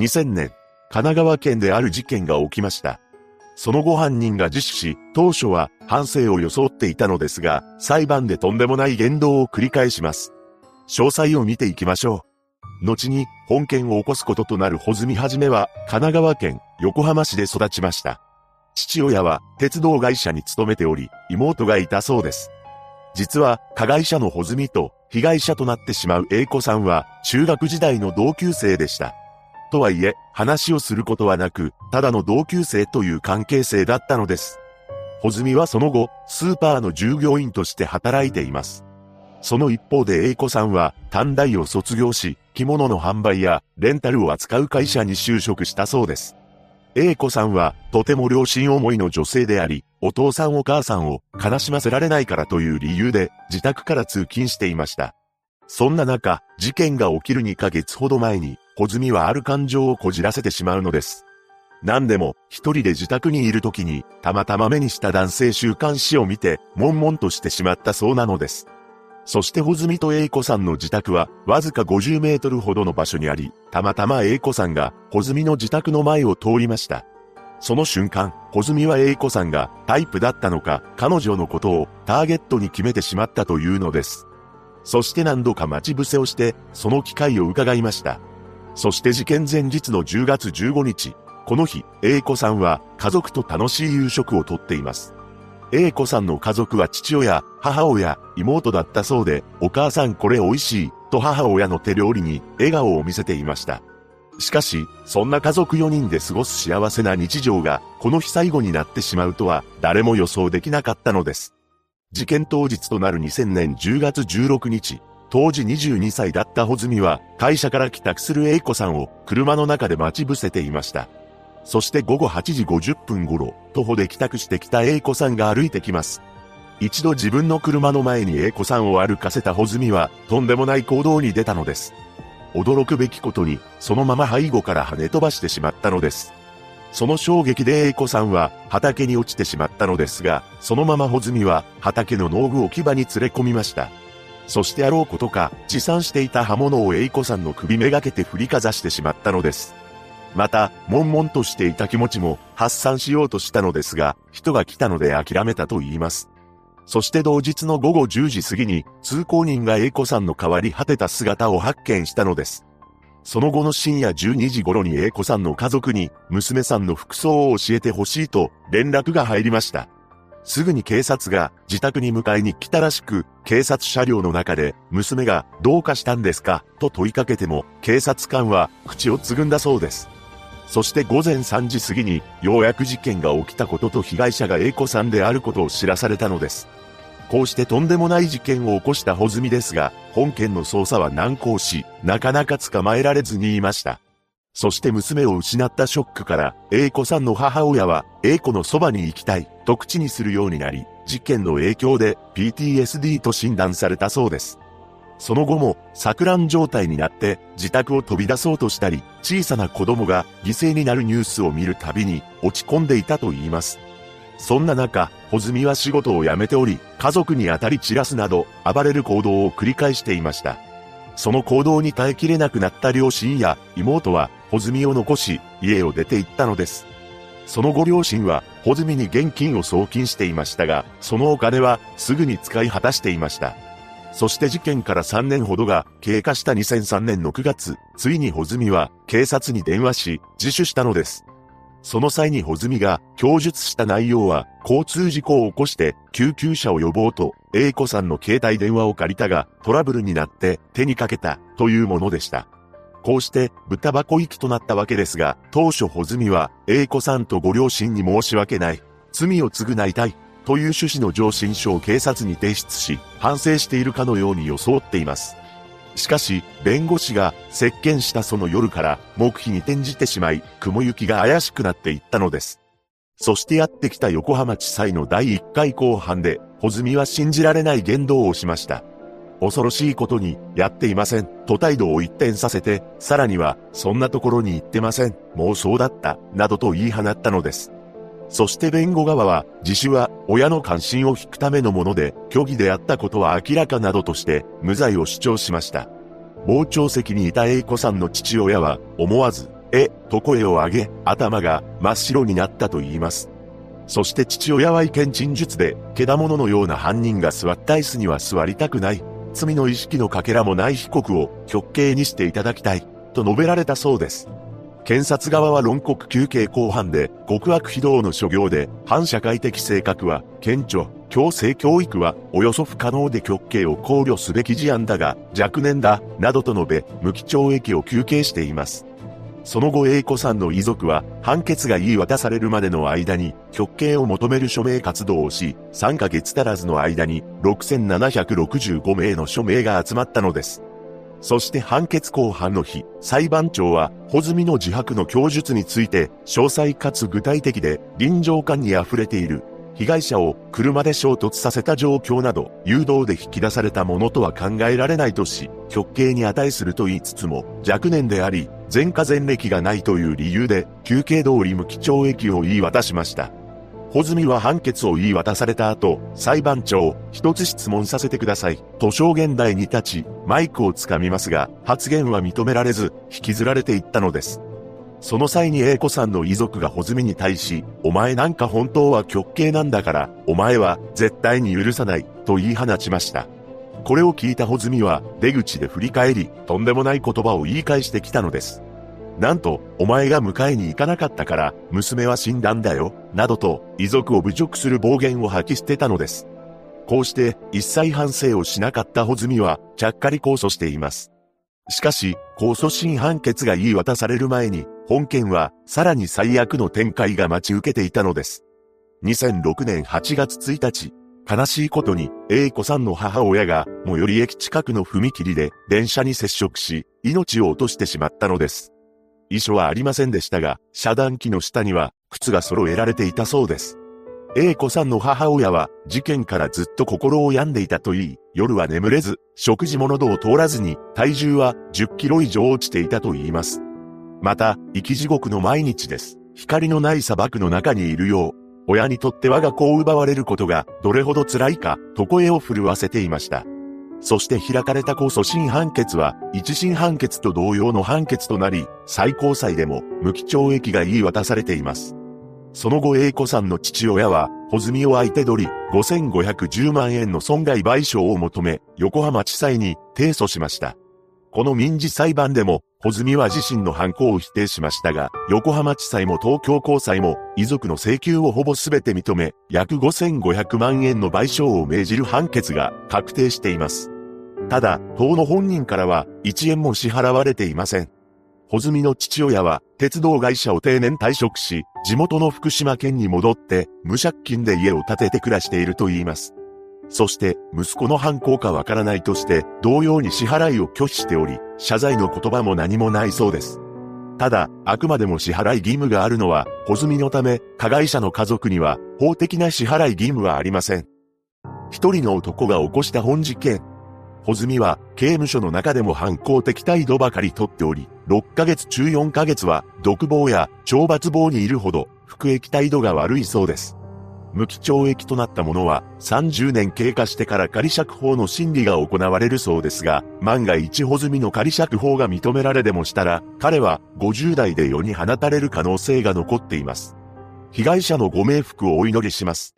2000年、神奈川県である事件が起きました。その後犯人が自首し、当初は反省を装っていたのですが、裁判でとんでもない言動を繰り返します。詳細を見ていきましょう。後に本件を起こすこととなる穂積はじめは神奈川県横浜市で育ちました。父親は鉄道会社に勤めており、妹がいたそうです。実は加害者の穂積と被害者となってしまう英子さんは中学時代の同級生でした。とはいえ、話をすることはなく、ただの同級生という関係性だったのです。穂積はその後、スーパーの従業員として働いています。その一方で英子さんは、短大を卒業し、着物の販売やレンタルを扱う会社に就職したそうです。英子さんは、とても良心思いの女性であり、お父さんお母さんを悲しませられないからという理由で、自宅から通勤していました。そんな中、事件が起きる2ヶ月ほど前に、小泉はある感情をこじらせてしまうのです。何でも、一人で自宅にいる時に、たまたま目にした男性週刊誌を見て、悶々としてしまったそうなのです。そして穂積と英子さんの自宅は、わずか50メートルほどの場所にあり、たまたま英子さんが、穂積の自宅の前を通りました。その瞬間、穂積は英子さんがタイプだったのか、彼女のことをターゲットに決めてしまったというのです。そして何度か待ち伏せをして、その機会を伺いました。そして事件前日の10月15日、この日、英子さんは家族と楽しい夕食をとっています。英子さんの家族は父親、母親、妹だったそうで、お母さんこれ美味しい、と母親の手料理に笑顔を見せていました。しかし、そんな家族4人で過ごす幸せな日常が、この日最後になってしまうとは、誰も予想できなかったのです。事件当日となる2000年10月16日、当時22歳だった穂積は、会社から帰宅する英子さんを車の中で待ち伏せていました。そして午後8時50分頃、徒歩で帰宅してきた英子さんが歩いてきます。一度自分の車の前に英子さんを歩かせた穂積は、とんでもない行動に出たのです。驚くべきことに、そのまま背後から跳ね飛ばしてしまったのです。その衝撃で英子さんは畑に落ちてしまったのですが、そのまま穂積は畑の農具置き場に連れ込みました。そしてあろうことか、持参していた刃物を英子さんの首めがけて振りかざしてしまったのです。また、悶々としていた気持ちも発散しようとしたのですが、人が来たので諦めたと言います。そして同日の午後10時過ぎに、通行人が英子さんの変わり果てた姿を発見したのです。その後の深夜12時頃に英子さんの家族に、娘さんの服装を教えてほしいと連絡が入りました。すぐに警察が自宅に迎えに来たらしく、警察車両の中で娘がどうかしたんですか？と問いかけても、警察官は口をつぐんだそうです。そして午前3時過ぎに、ようやく事件が起きたことと被害者が A 子さんであることを知らされたのです。こうしてとんでもない事件を起こした穂積ですが、本件の捜査は難航し、なかなか捕まえられずにいました。そして娘を失ったショックから、A 子さんの母親は、A 子のそばに行きたい、と口にするようになり、事件の影響で PTSD と診断されたそうです。その後も錯乱状態になって自宅を飛び出そうとしたり、小さな子供が犠牲になるニュースを見るたびに落ち込んでいたと言います。そんな中、穂積は仕事を辞めており、家族に当たり散らすなど暴れる行動を繰り返していました。その行動に耐えきれなくなった両親や妹は穂積を残し、家を出て行ったのです。その後両親は、穂積に現金を送金していましたが、そのお金はすぐに使い果たしていました。そして事件から3年ほどが経過した2003年の9月、ついに穂積は警察に電話し、自首したのです。その際に穂積が供述した内容は、交通事故を起こして救急車を呼ぼうと、A 子さんの携帯電話を借りたが、トラブルになって手にかけたというものでした。こうして豚箱行きとなったわけですが、当初穂積は A 子さんとご両親に申し訳ない。罪を償いたいという趣旨の上申書を警察に提出し、反省しているかのように装っています。しかし、弁護士が接見したその夜から黙秘に転じてしまい、雲行きが怪しくなっていったのです。そしてやってきた横浜地裁の第1回公判で、穂積は信じられない言動をしました。恐ろしいことに、やっていません、と態度を一転させて、さらには、そんなところに行ってません、妄想だった、などと言い放ったのです。そして弁護側は、自首は親の関心を引くためのもので、虚偽であったことは明らかなどとして、無罪を主張しました。傍聴席にいた A 子さんの父親は、思わず、え、と声を上げ、頭が真っ白になったと言います。そして父親は意見陳述で、けだもののような犯人が座った椅子には座りたくない。罪の意識のかけらもない被告を極刑にしていただきたい。と述べられたそうです。検察側は論告休刑後半で、極悪非道の所業で、反社会的性格は、顕著、強制教育は、およそ不可能で極刑を考慮すべき事案だが、若年だ、などと述べ、無期懲役を求刑しています。その後 A 子さんの遺族は、判決が言い渡されるまでの間に、極刑を求める署名活動をし、3ヶ月足らずの間に、6765名の署名が集まったのです。そして判決後半の日、裁判長は、穂積の自白の供述について、詳細かつ具体的で、臨場感に溢れている。被害者を車で衝突させた状況など、誘導で引き出されたものとは考えられないとし、極刑に値すると言いつつも、若年であり、前科前歴がないという理由で、休刑通り無期懲役を言い渡しました。穂積は判決を言い渡された後、裁判長、一つ質問させてください。と証言台に立ち、マイクをつかみますが、発言は認められず、引きずられていったのです。その際に A 子さんの遺族が穂積に対し、お前なんか本当は極刑なんだから、お前は絶対に許さない、と言い放ちました。これを聞いた穂積は、出口で振り返り、とんでもない言葉を言い返してきたのです。なんと、お前が迎えに行かなかったから、娘は死んだんだよ、などと、遺族を侮辱する暴言を吐き捨てたのです。こうして、一切反省をしなかった穂積は、ちゃっかり控訴しています。しかし、控訴審判決が言い渡される前に、本件は、さらに最悪の展開が待ち受けていたのです。2006年8月1日、悲しいことに、A 子さんの母親が、最寄り駅近くの踏切で、電車に接触し、命を落としてしまったのです。遺書はありませんでしたが、遮断機の下には、靴が揃えられていたそうです。A 子さんの母親は、事件からずっと心を病んでいたといい、夜は眠れず、食事も喉を通らずに、体重は10キロ以上落ちていたと言います。また、生き地獄の毎日です。光のない砂漠の中にいるよう、親にとって我が子を奪われることがどれほど辛いか、と声を震わせていました。そして開かれた控訴審判決は、一審判決と同様の判決となり、最高裁でも無期懲役が言い渡されています。その後 A 子さんの父親は、穂積を相手取り、5510万円の損害賠償を求め、横浜地裁に提訴しました。この民事裁判でも、穂積は自身の犯行を否定しましたが、横浜地裁も東京高裁も、遺族の請求をほぼ全て認め、約5500万円の賠償を命じる判決が確定しています。ただ、党の本人からは、1円も支払われていません。穂積の父親は、鉄道会社を定年退職し、地元の福島県に戻って、無借金で家を建てて暮らしていると言います。そして、息子の犯行かわからないとして、同様に支払いを拒否しており、謝罪の言葉も何もないそうです。ただ、あくまでも支払い義務があるのは、小積のため、加害者の家族には、法的な支払い義務はありません。一人の男が起こした本事件。穂積は、刑務所の中でも反抗的態度ばかりとっており、6ヶ月中4ヶ月は、独房や懲罰房にいるほど、服役態度が悪いそうです。無期懲役となったものは30年経過してから仮釈放の審理が行われるそうですが、万が一保みの仮釈放が認められでもしたら、彼は50代で世に放たれる可能性が残っています。被害者のご冥福をお祈りします。